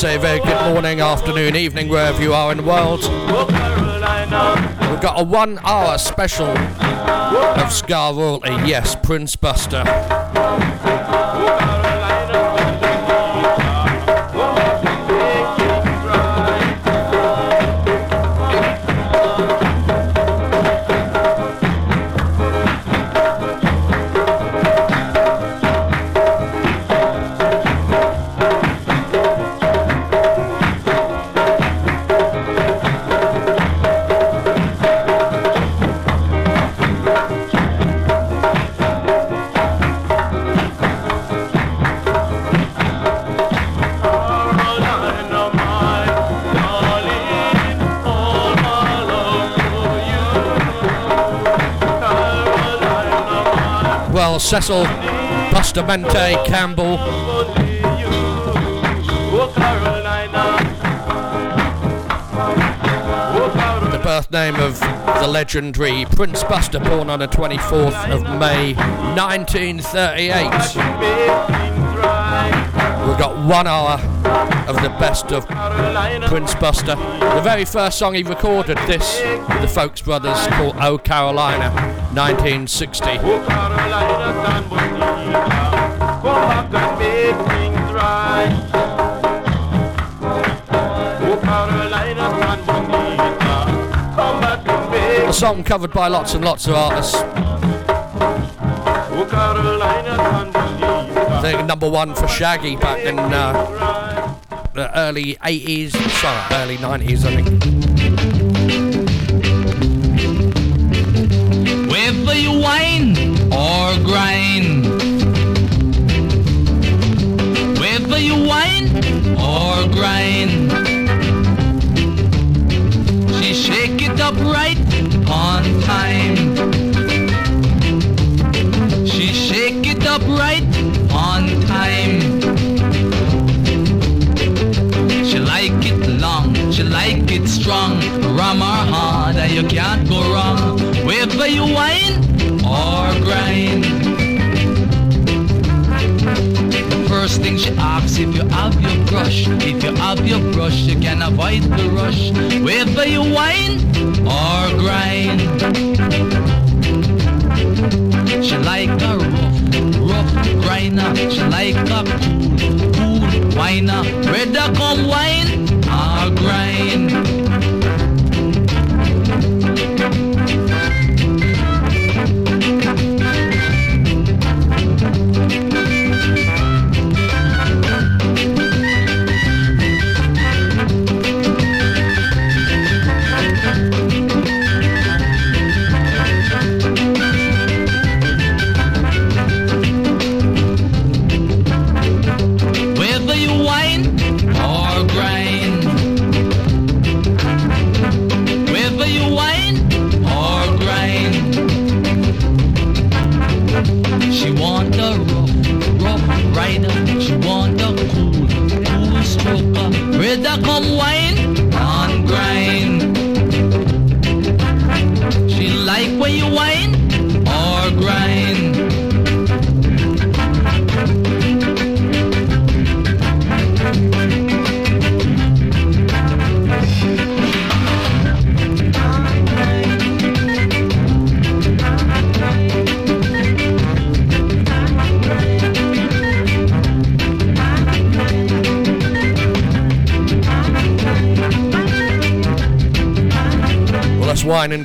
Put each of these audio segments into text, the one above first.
Say very good morning, afternoon, evening, wherever you are in the world. We've got a one hour special of Ska Royalty, yes, Prince Buster. Well, Cecil Bustamante Campbell. The birth name of the legendary Prince Buster, born on the 24th of May 1938. We've got one hour of the best of Prince Buster. The very first song he recorded, this with the Folks Brothers, called Oh Carolina, 1960. A song covered by lots and lots of artists. I think number one for Shaggy back in uh, the early 80s, sorry, early 90s, I think. Whether you whine or grind, whether you whine or grind, she shake it up right on time. She shake it up right on time. She like it strong. Ram or hard, you can't go wrong. Whether you whine or grind. First thing she asks if you have your brush. If you have your brush, you can avoid the rush. Whether you whine or grind. She like a rough, rough grinder. She like a cool, cool whiner. Rather come wine or grind.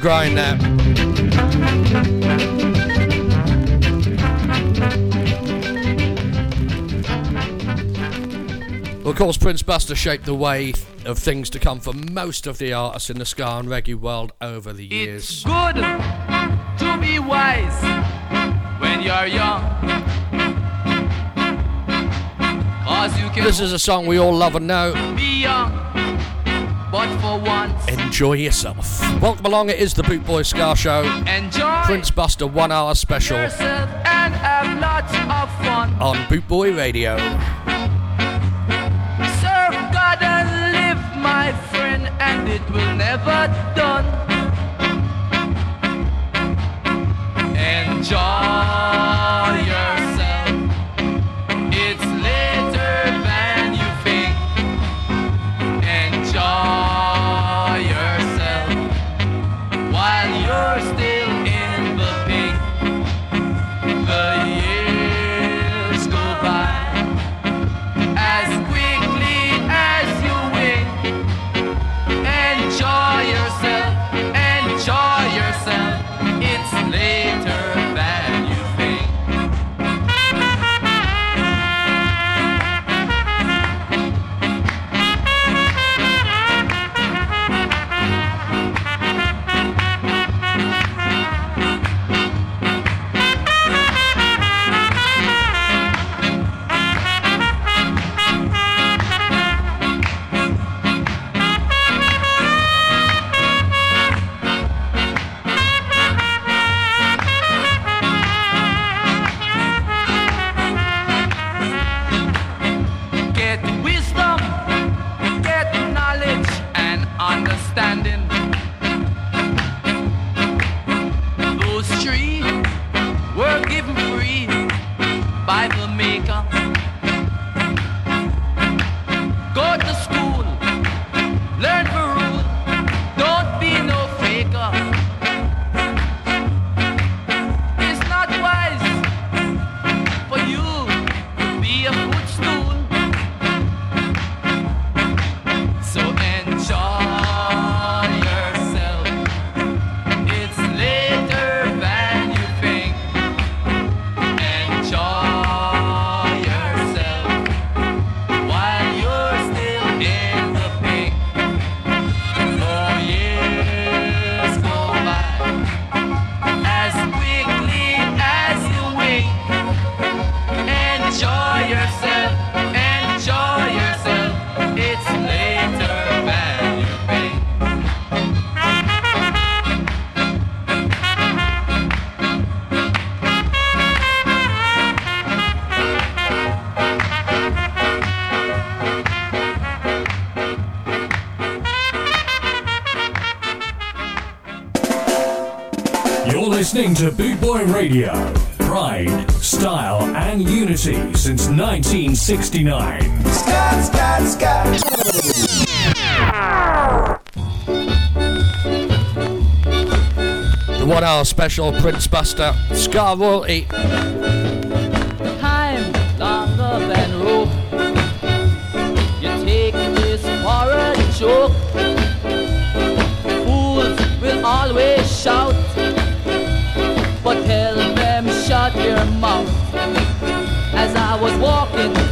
Grind there. Well, of course, Prince Buster shaped the way of things to come for most of the artists in the ska and reggae world over the years. It's good to be wise when you're young. This is a song we all love and know. be young, but for once, Enjoy yourself. Welcome along, it is the Boot Boy Ska Show. enjoy Prince Buster one hour special and have lots of fun. on Boot Boy Radio. Serve God and live, my friend, and it will never done. Radio. Pride, style, and unity since 1969. Scott, Scott, Scott. The one hour special Prince Buster Ska Royalty. Mouth. As I was walking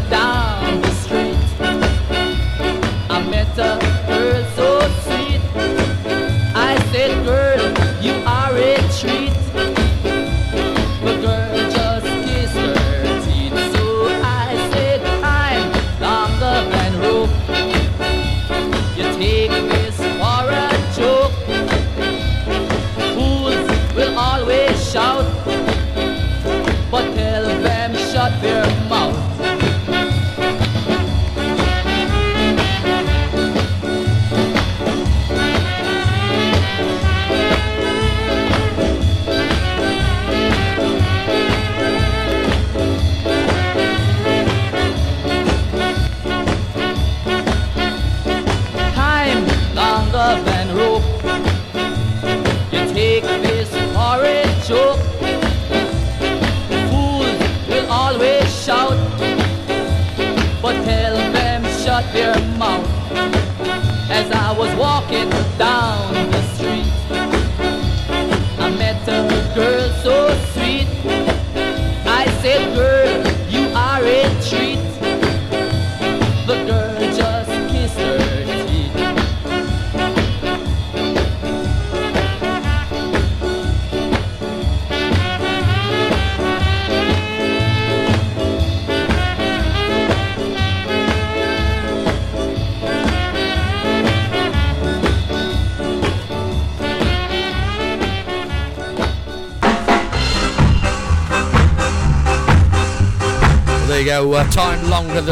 This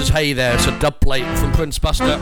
is Hey There, it's a dub plate from Prince Buster.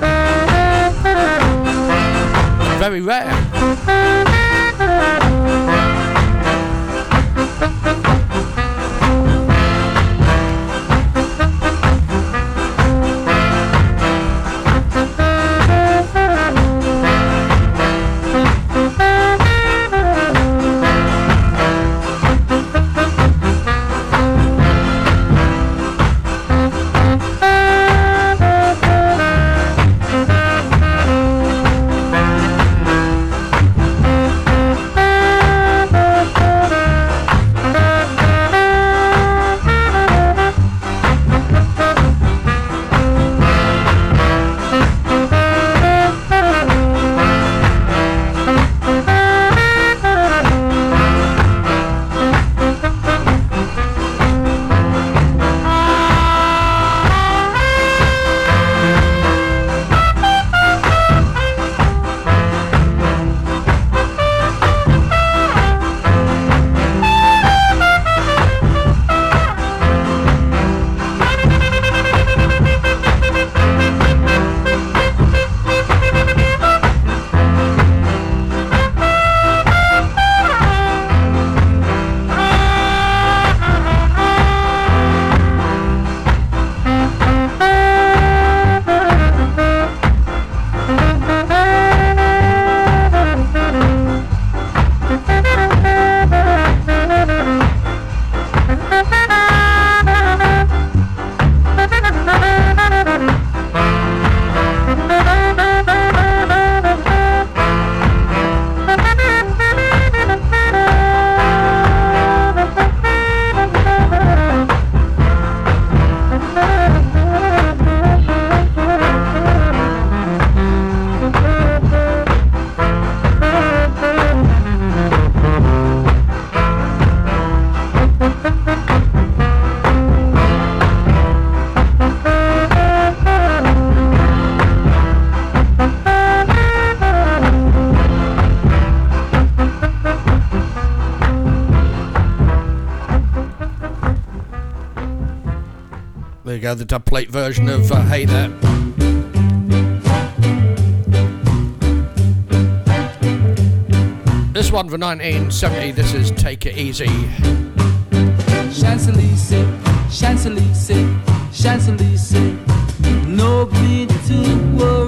you go, the dub plate version of uh, Hey There. This one for 1970, this is Take It Easy. No need to worry.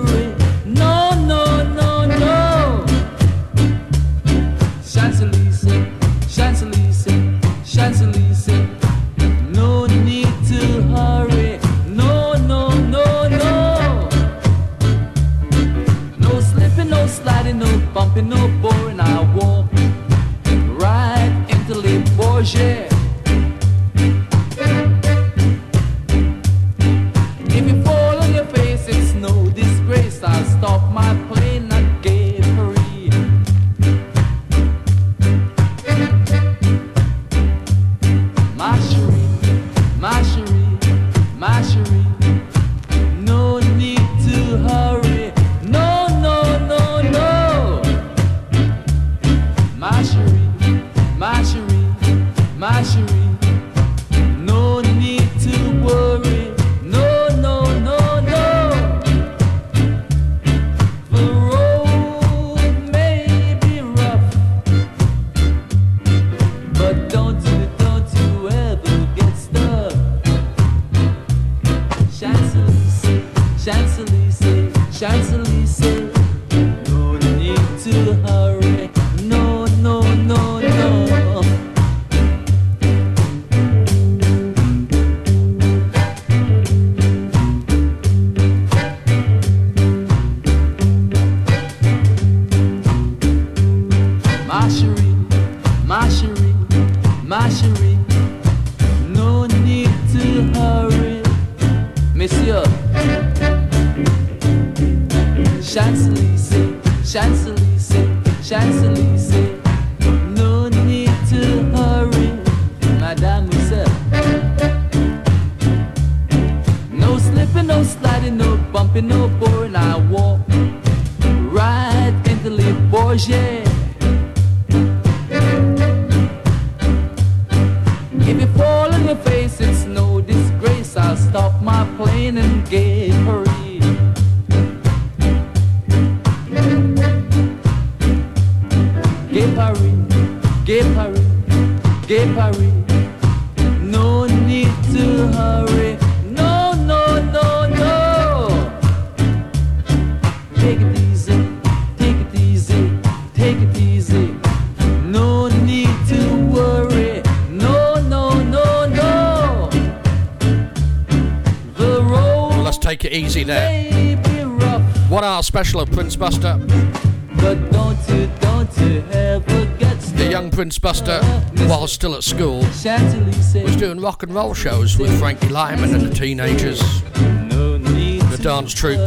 Prince Buster, while still at school, was doing rock and roll shows with Frankie Lymon and the teenagers. The dance troupe.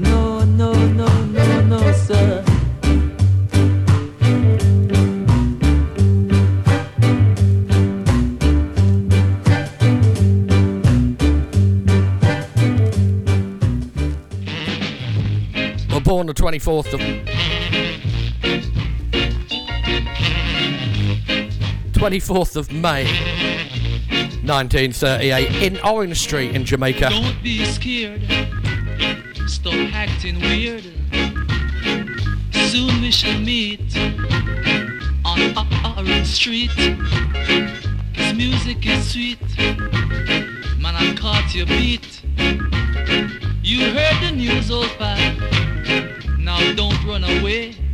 No, no. Born the 24th of 24th of May 1938 in Orange Street in Jamaica. Don't be scared. Stop acting weird. Soon we shall meet on Orange Street. This music is sweet. Man, I caught your beat. You heard the news, old pal. Now don't run away.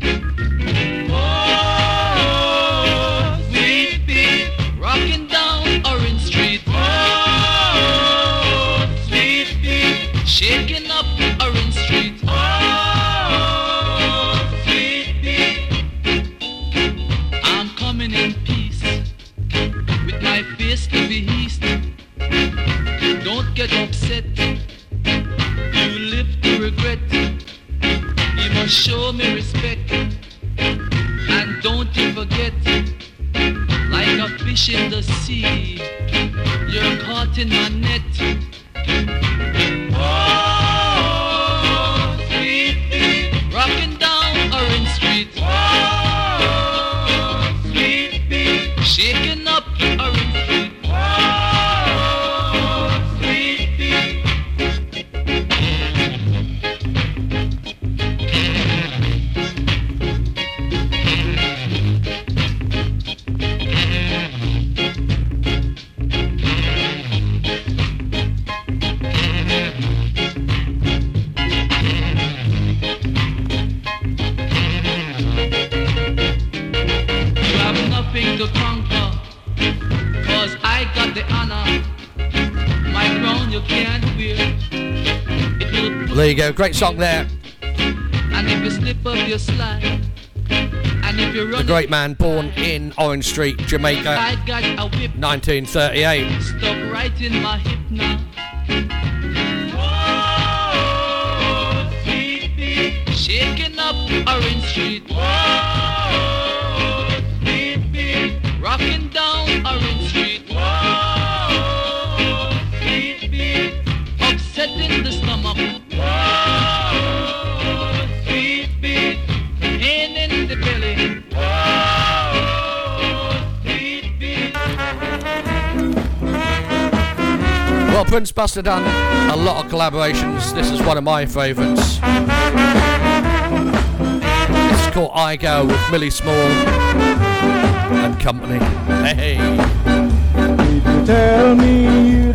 In my net. Well, there you go, great song there. And if you slip up, you slide. And if you The great man born in Orange Street, Jamaica, I got a whip 1938. stuck right in my hip now. Oh, sweet shaking up Orange Street. Sweet rocking down Orange Well, Prince Buster done a lot of collaborations. This is one of my favourites. This is called I Go with Millie Small and company. Hey, If you tell me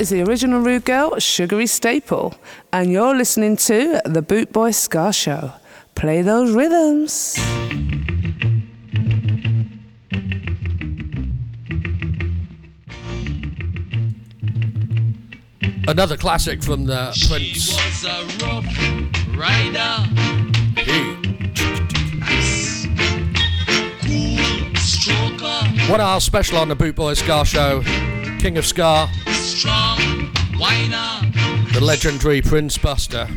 is the original Rude Girl, Sugary Staple, and you're listening to The Bootboy Ska Show. Play those rhythms. Another classic from the Prince. She was a rough rider. Hey. Cool stroker. One hour special on the Bootboy Ska Show. King of Ska, Strong whiner. The legendary Prince Buster.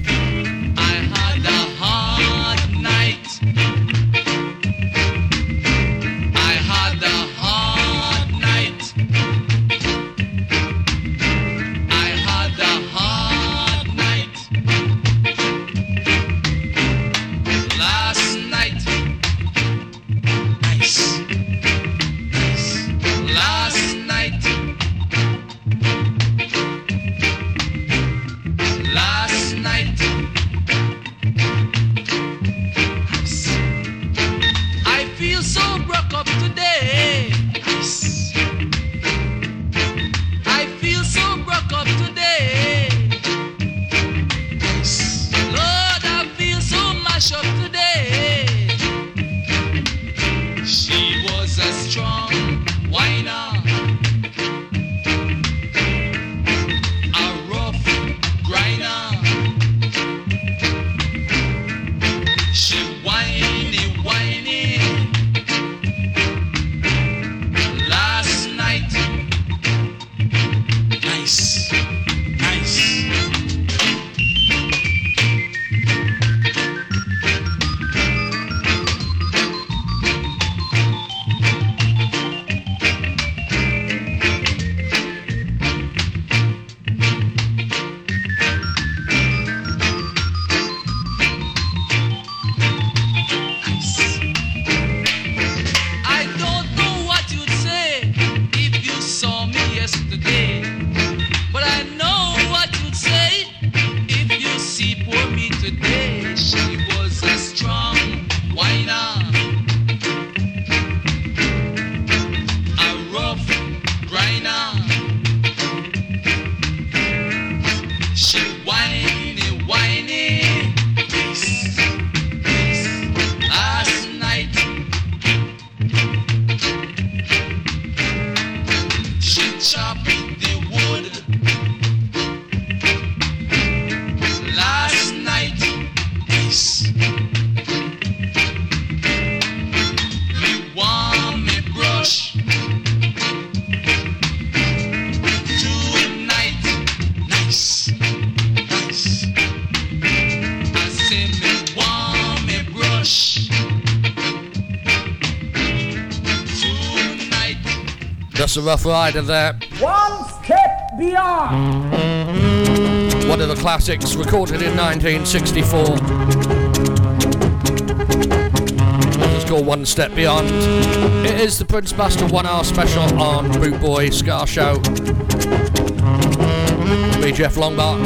Just a rough rider there. One step beyond. One of the classics recorded in 1964. It's called One Step Beyond. It is the Prince Buster one hour special on Bootboy Ska Show. Me, Jeff Longbart,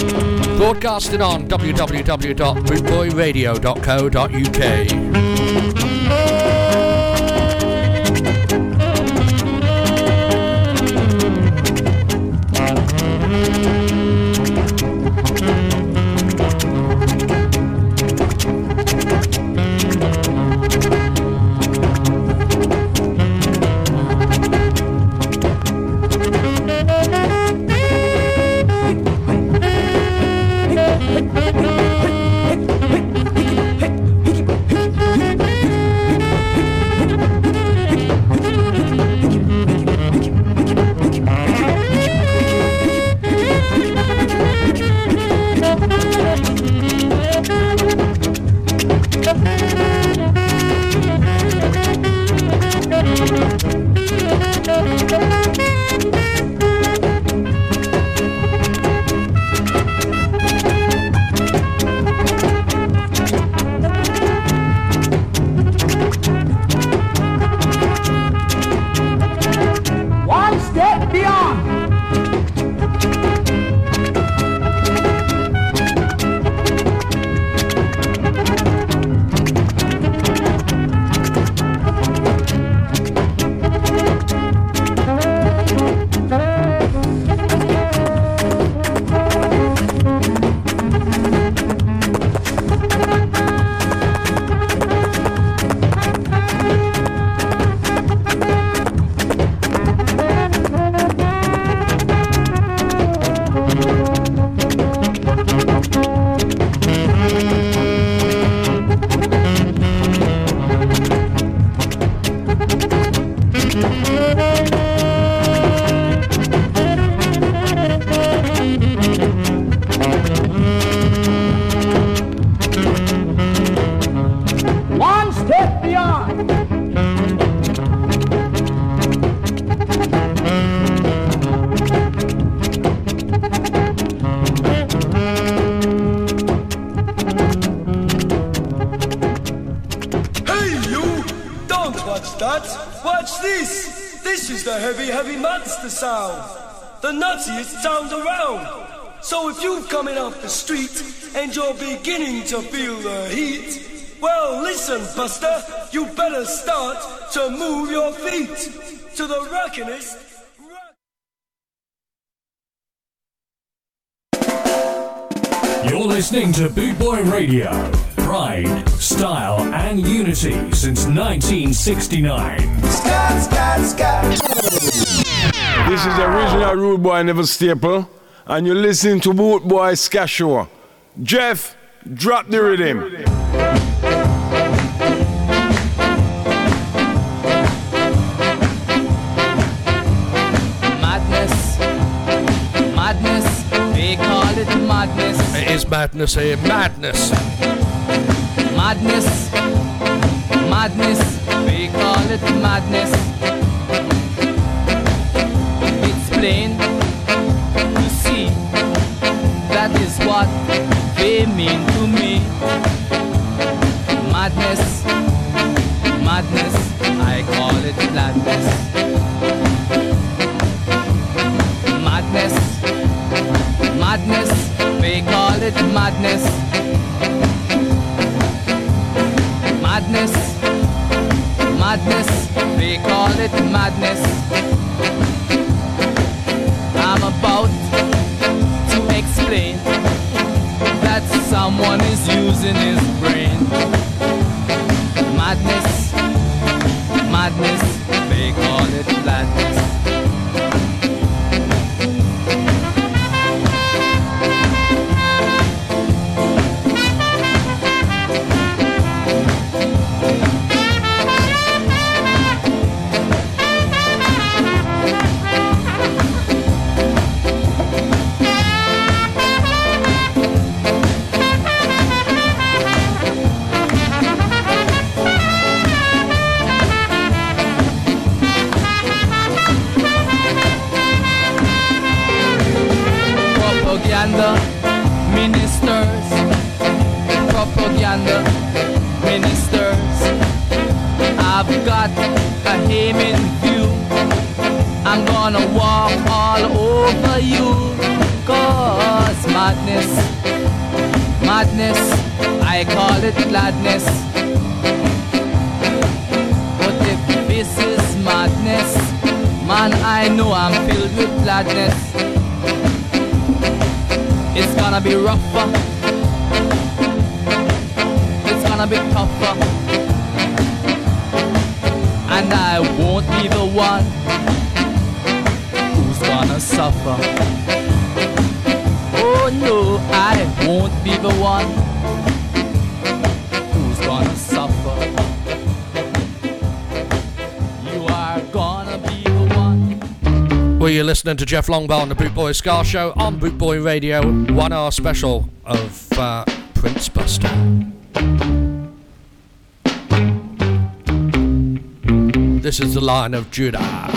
broadcasting on www.bootboyradio.co.uk. you're beginning to feel the heat, well, listen, Buster, you better start to move your feet to the rockinest. You're listening to Boot Boy Radio. Pride, style, and unity since 1969. Scott, Scott, Scott. This is the original Rude Boy Neville Staple, and you're listening to Boot Boy Ska Show. Jeff, drop the rhythm. Madness, madness, they call it madness. It is madness here. Madness. Madness, madness, they call it madness. It's plain to see that is what they mean to me. Madness, madness, I call it madness. Madness, madness, they call it madness. Madness, madness, they call it madness. I'm about to explain that someone is using his brain. Madness, madness, they call it madness. It gladness. But if this is madness, man, I know I'm filled with gladness. It's gonna be rougher. It's gonna be tougher. And I won't be the one who's gonna suffer. Oh no, I won't be the one Well, you're listening to Jeff Longbar on the Bootboy Ska Show on Boot Boy Radio, one hour special of uh, Prince Buster. This is the line of Judah.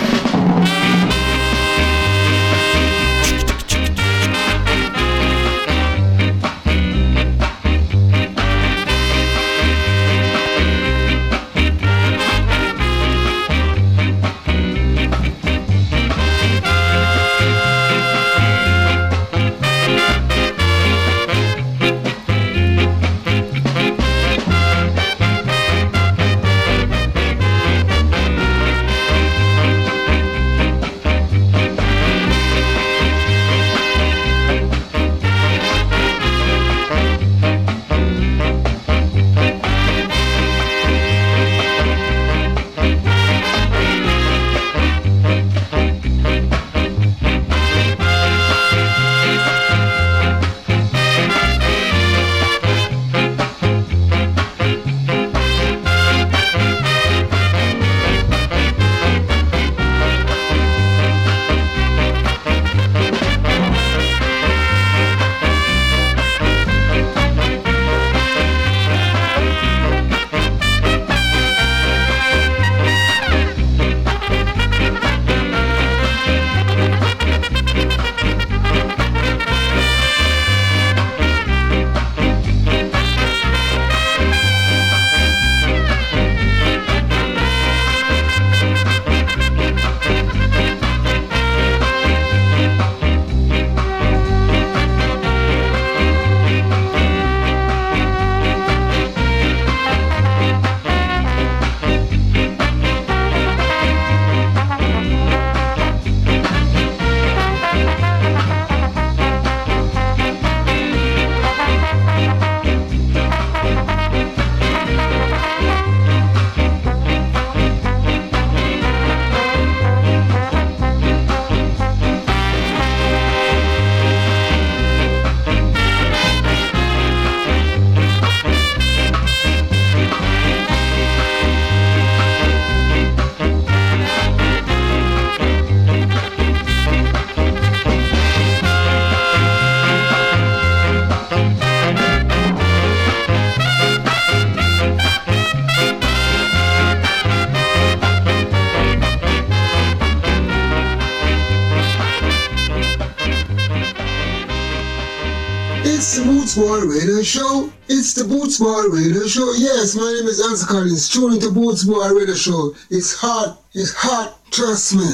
Boots Boy Radio Show. It's the Boots Boy Radio Show. Yes, my name is Ansel Collins. Tune into Boots Boy Radio Show. It's hot. It's hot. Trust me.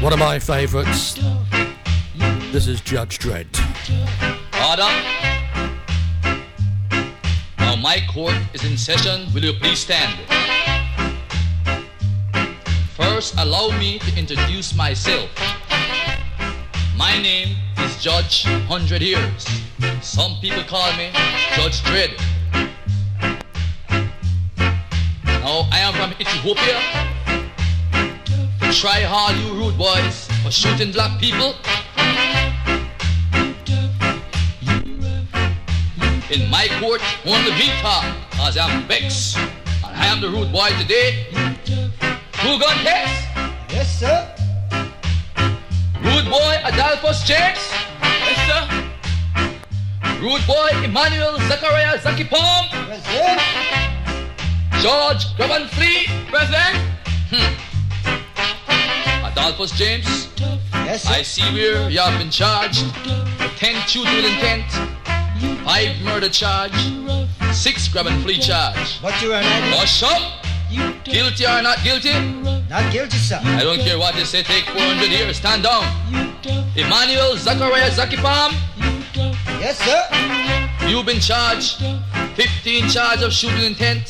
One of my favourites. This is Judge Dredd. Order. Now my court is in session. Will you please stand? First, allow me to introduce myself. My name is Judge Hundred Years. Some people call me Judge Dredd. Now, I am from Ethiopia. Try hard, you rude boys, for shooting black people. In my court, only me talk, cause I'm Bex. And I am the rude boy today. Who gun case? Yes, sir. Rude boy Adolphus James? Yes, sir. Rude boy Emmanuel Zachariah Zaki Palm? Present. George Graban Flea? Present. Hmm. Adolphus James? Yes, sir. I see where you have been charged. 10 shooting with intent, 5 murder charge, 6 grab and flee charge. But you are Hush up! Guilty or not guilty? not guilty, sir. I don't care what they say, take 400 years, stand down. Emmanuel Zachariah Zaki Palm, Yes, sir. you've been charged 15 charge of shooting intent,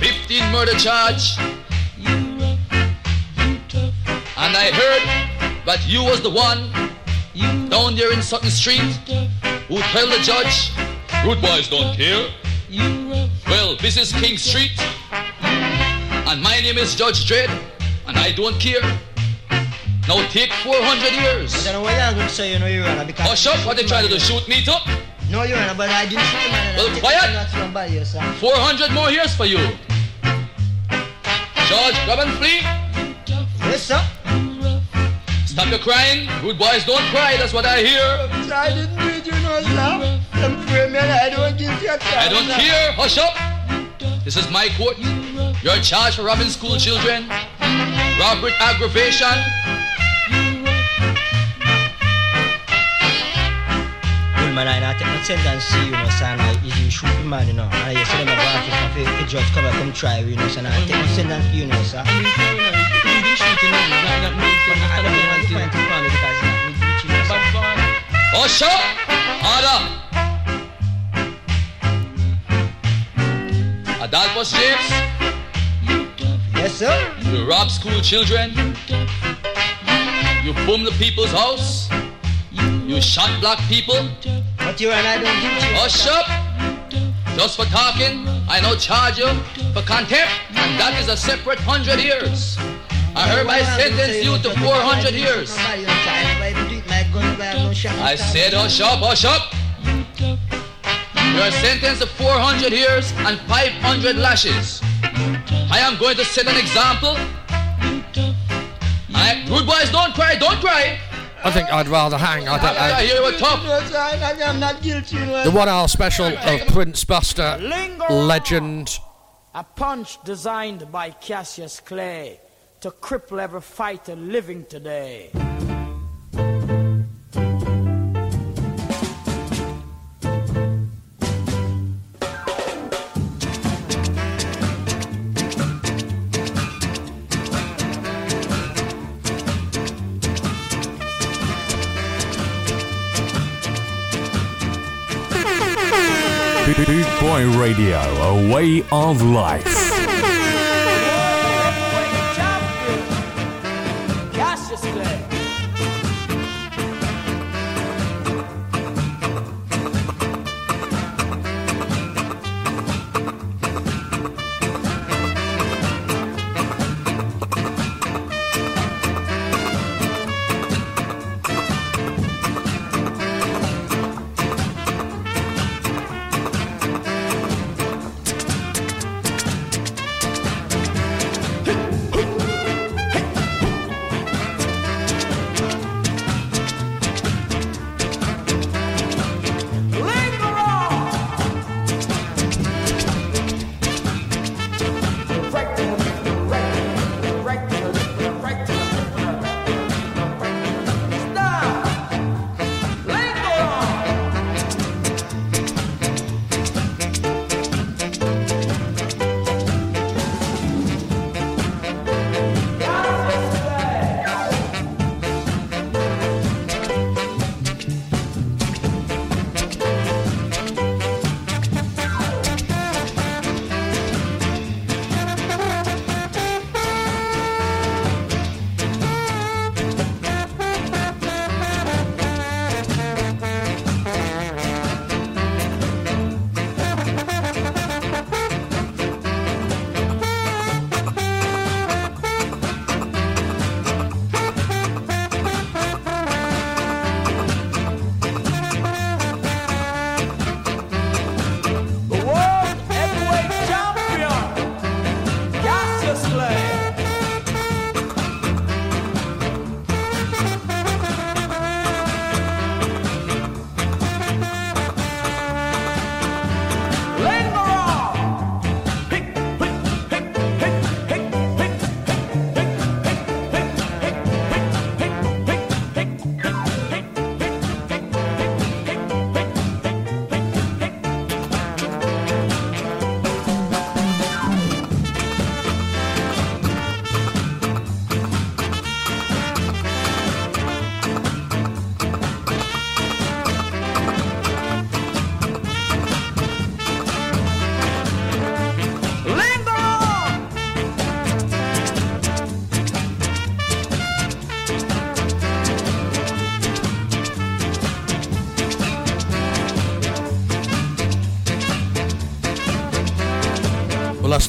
15 murder charge, and I heard that you was the one down there in Sutton Street who tell the judge, good boys don't care. Well, this is King Street, and my name is Judge Dredd, and I don't care. Now take 400 years. I don't know what you're going to say, you know, Your Honor, because... Hush up, what they trying to do, shoot me too? No, Your Honor, but I didn't shoot man. and Well, quiet. Somebody, yes, sir. 400 more years for you. George, grab and flee. Yes, sir. Stop your crying. Good boys don't cry, that's what I hear. I didn't do it, you know, sir. Man. I don't give you a I don't care. Hush up. This is my court. You're charged for robbing school children, robbery aggravation. Man, I not take sentence you, know, son. I you shoot the man, you know. And about it, if judge come come try, you know, son. I take no sentence you, know, sir. Up. Order. Adolphus James, Yes, sir. you rob school children. You boom the people's house. You shot black people. But you and I don't you. Hush up! Just for talking, I now charge you for contempt, and that is a separate hundred years. I hereby sentence you to 400 years. I said oh, hush up, hush oh, up! You are sentenced to 400 years and 500 lashes. I am going to set an example. I, rude boys, don't cry, don't cry. I think I'd rather hang. I don't I know. hear you were tough. I- I'm not guilty, know. The one hour special of Prince Buster, legend. A punch designed by Cassius Clay to cripple every fighter living today. Radio, a way of life.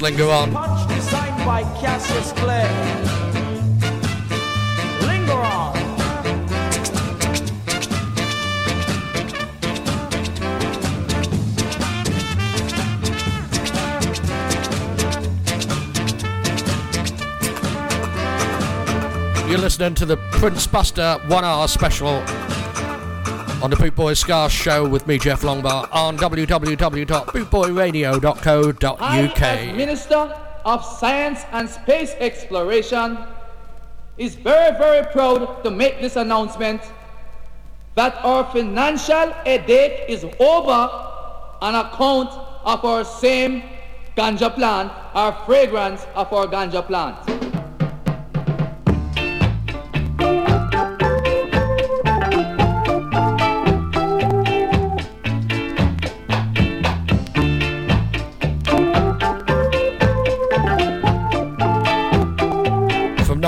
Linger on. Punch designed by Cassius Clay. Linger on. You're listening to the Prince Buster one hour special on the Bootboy Ska show with me, Jeff Longbar, on www.bootboyradio.co.uk. I, as Minister of Science and Space Exploration, is very, very proud to make this announcement that our financial headache is over on account of our same ganja plant, our fragrance of our ganja plant.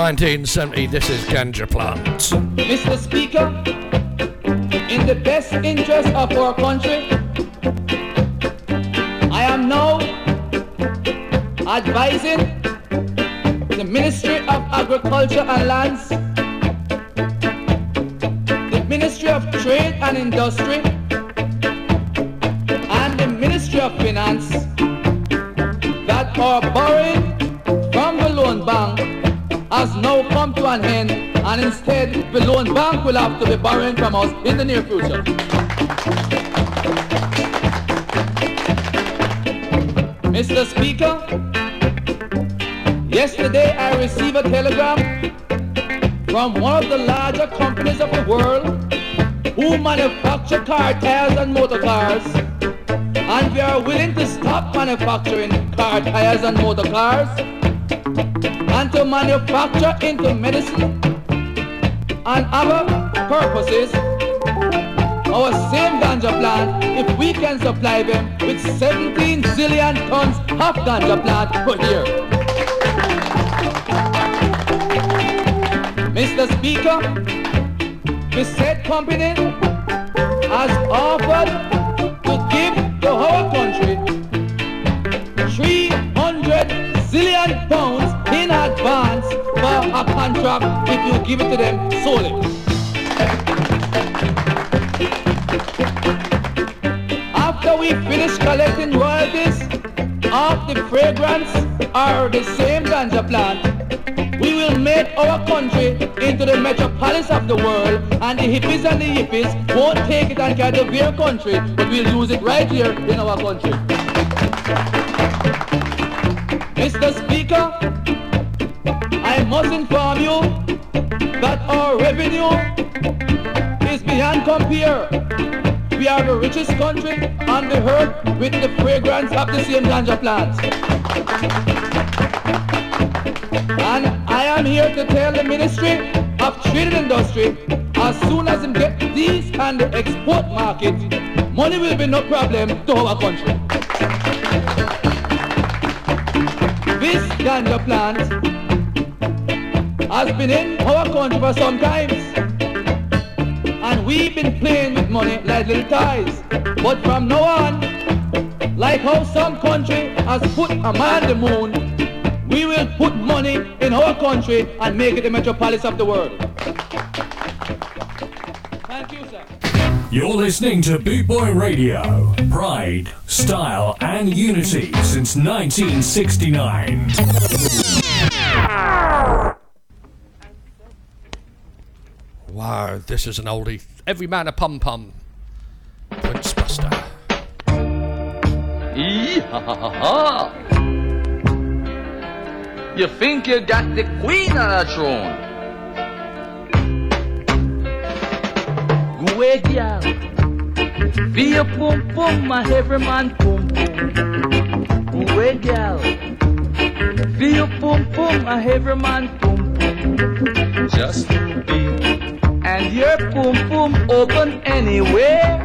1970, this is Ganja Plant. Mr. Speaker, in the best interest of our country, I am now advising the Ministry of Agriculture and Lands, the Ministry of Trade and Industry, and the Ministry of Finance that are borrowing from the loan bank has now come to an end and instead the loan bank will have to be borrowing from us in the near future. Mr. Speaker, yesterday I received a telegram from one of the larger companies of the world who manufacture car tires and motor cars and we are willing to stop manufacturing car tires and motor cars and to manufacture into medicine and other purposes our same ganja plant if we can supply them with 17 zillion tons of ganja plant per year. Mr. Speaker, the said company has offered to give to our country 300 zillion pounds in advance for a contract if you give it to them solely. After we finish collecting royalties of the fragrance or the same ganja plant, we will make our country into the metropolis of the world and the hippies and the yippies won't take it and carry to their country, but we'll use it right here in our country. I must inform you that our revenue is beyond compare. We are the richest country on the earth with the fragrance of the same ganja plants. And I am here to tell the Ministry of Trade and Industry, as soon as we get these kind of export markets, money will be no problem to our country. This ganja plant has been in our country for some times. And we've been playing with money like little toys. But from now on, like how some country has put a man the moon, we will put money in our country and make it the metropolis of the world. Thank you, sir. You're listening to Boot Boy Radio. Pride, style, and unity since 1969. Wow, this is an oldie. Every man a pum pum. Prince Buster. Yee-ha-ha-ha-ha. You think you got the queen on the throne? Go girl. Feel your pum pum, my every man pum pum. Go girl. Feel your pum pum, my every man pum pum. Just be. And your pum pum open anywhere.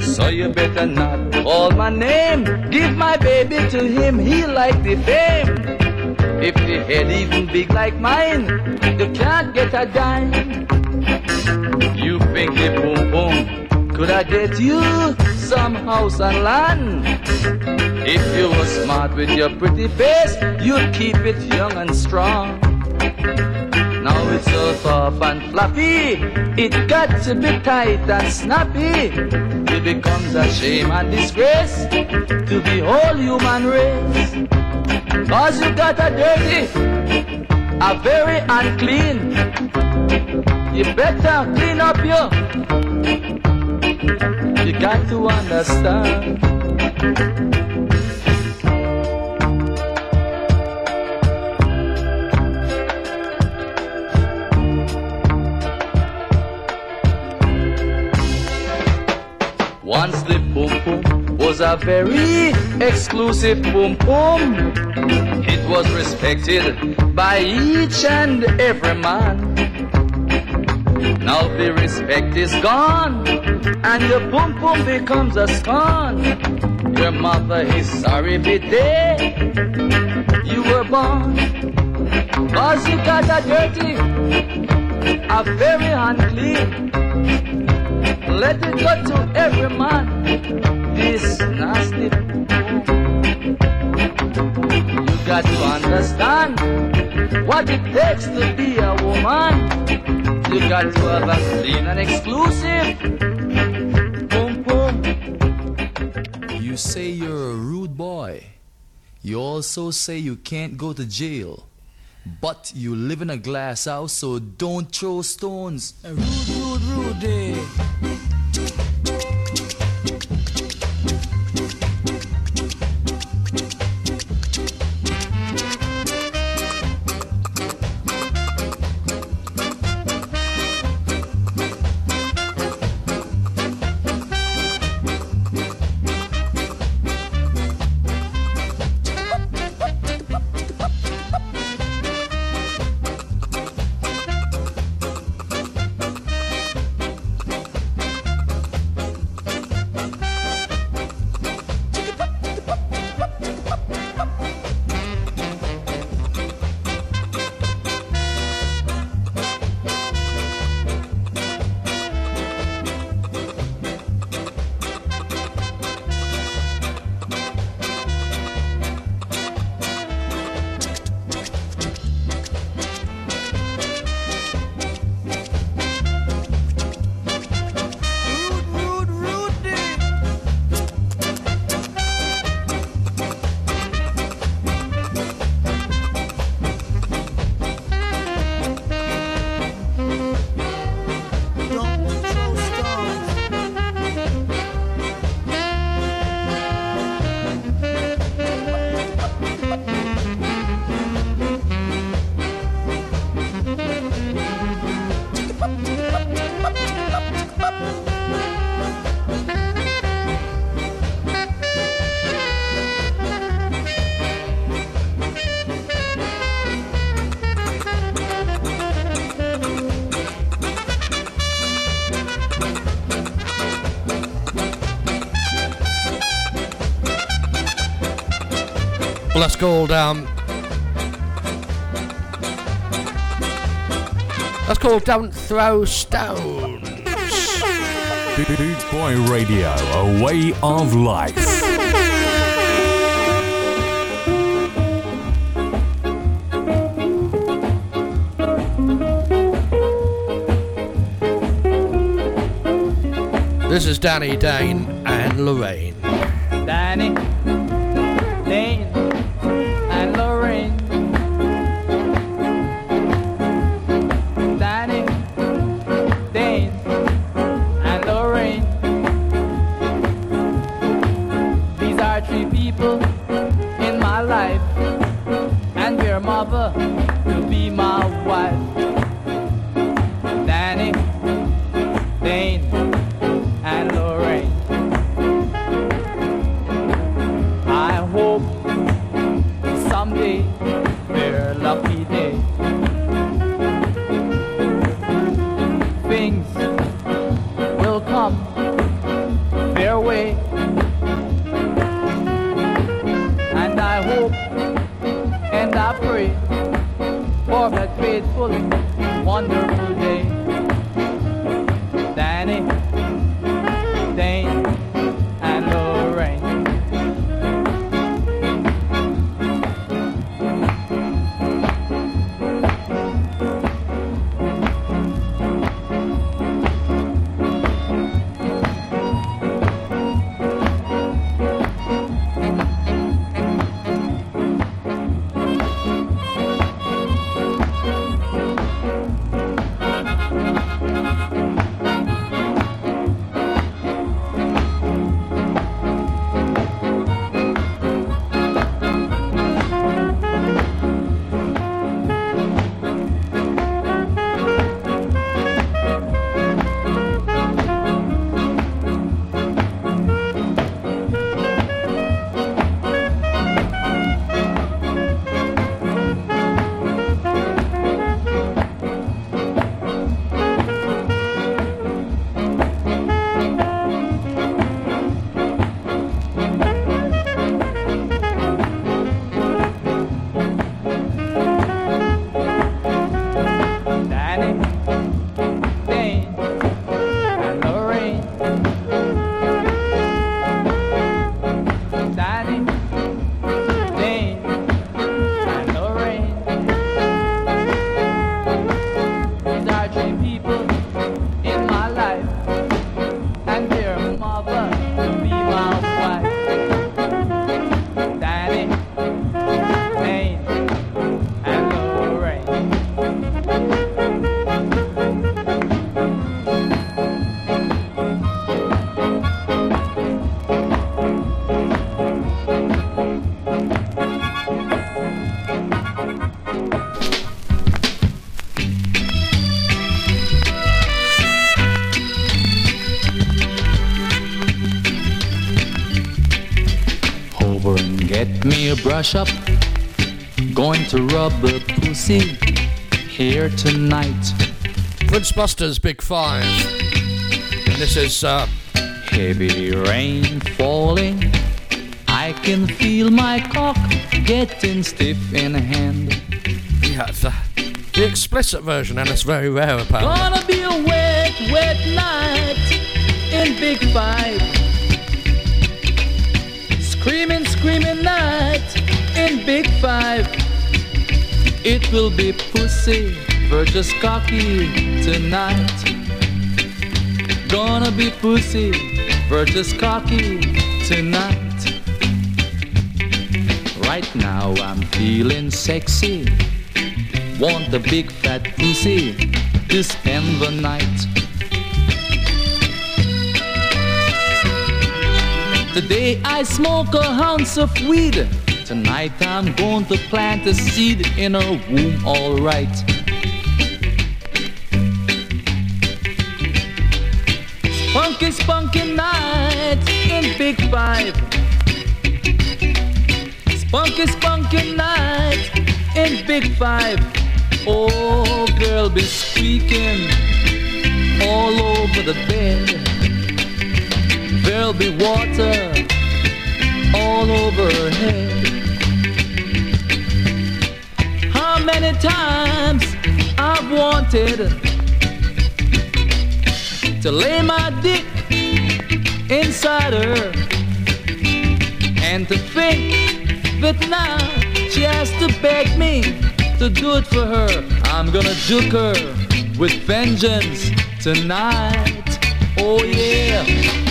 So you better not call my name. Give my baby to him, he like the fame. If the head even big like mine, you can't get a dime. You think the boom boom could I get you? some house and land. If you were smart with your pretty face, you'd keep it young and strong. Now it's so soft and fluffy, it got to be tight and snappy. It becomes a shame and disgrace to the whole human race. Cause you got a dirty, a very unclean. You better clean up your. You got to understand. Was a very exclusive boom boom. It was respected by each and every man. Now the respect is gone, and your boom boom becomes a scorn. Your mother is sorry the day you were born. Cause you got a dirty, a very unclean. Let it go to every man. This nasty You got to understand what it takes to be a woman. You got to have a clean and exclusive. Boom boom. You say you're a rude boy. You also say you can't go to jail. But you live in a glass house, so don't throw stones. Rude, rude, rude day. Called um. That's called Don't Throw Stones. Boot Boy Radio, a way of life. This is Danny Dane and Lorraine. For that faithful, wonderful day. Brush up. Going to rub the pussy here tonight. Prince Buster's Big Five. And this is uh, Heavy rain falling. I can feel my cock getting stiff in hand. yeah, the, the explicit version, and it's very rare apparently. Gonna be a wet, wet night in Big Five. Screaming, screaming night in Big Five. It will be pussy versus cocky tonight. Gonna be pussy versus cocky tonight. Right now I'm feeling sexy. Want the big fat pussy to spend the night. Today I smoke a ounce of weed. Tonight I'm going to plant a seed in her womb, alright. Spunky, spunky night in Big Five. Spunky, spunky night in Big Five. Oh, girl, be squeaking all over the bed. There'll be water all over her head. Many times I've wanted to lay my dick inside her and to think that now she has to beg me to do it for her. I'm gonna juke her with vengeance tonight. Oh yeah.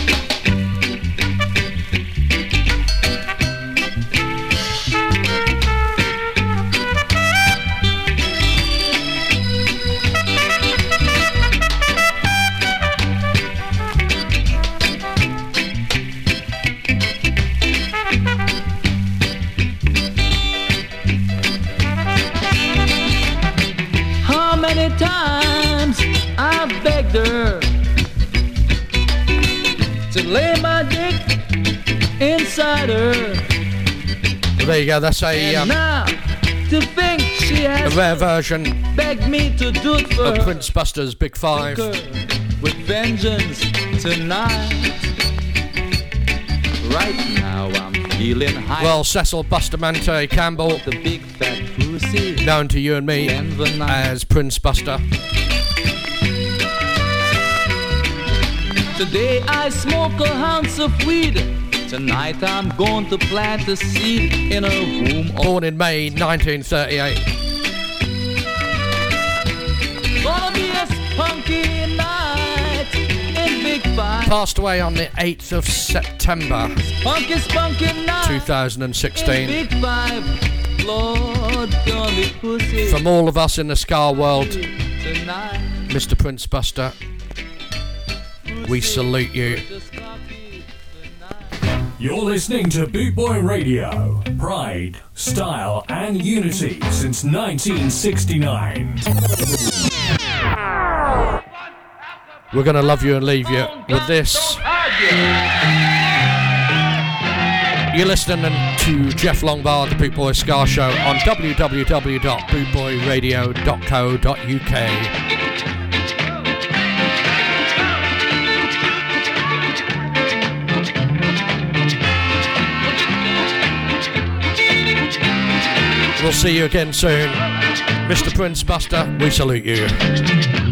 There you go, that's a, um, now to think she a rare version begged me to do it for of Prince Buster's Big Five. with vengeance tonight. Right now I'm feeling high. Well, Cecil Bustamante Campbell, the big fat pussy. known to you and me And the night. as Prince Buster. Today I smoke a ounce of weed. Tonight I'm going to plant a seed in a womb. Born in May 1938. Gonna be a spunky night in Big Passed away on the 8th of September Spunky, spunky night in 2016. Big Five. Lord, gonna be pussy From all of us in the Ska world, tonight. Mr. Prince Buster, we salute you. You're listening to Boot Boy Radio. Pride, style, and unity since 1969. We're going to love you and leave you with this. You're listening to Jeff Longbar, the Bootboy Ska Show, on www.bootboyradio.co.uk. We'll see you again soon. Mr. Prince Buster, we salute you.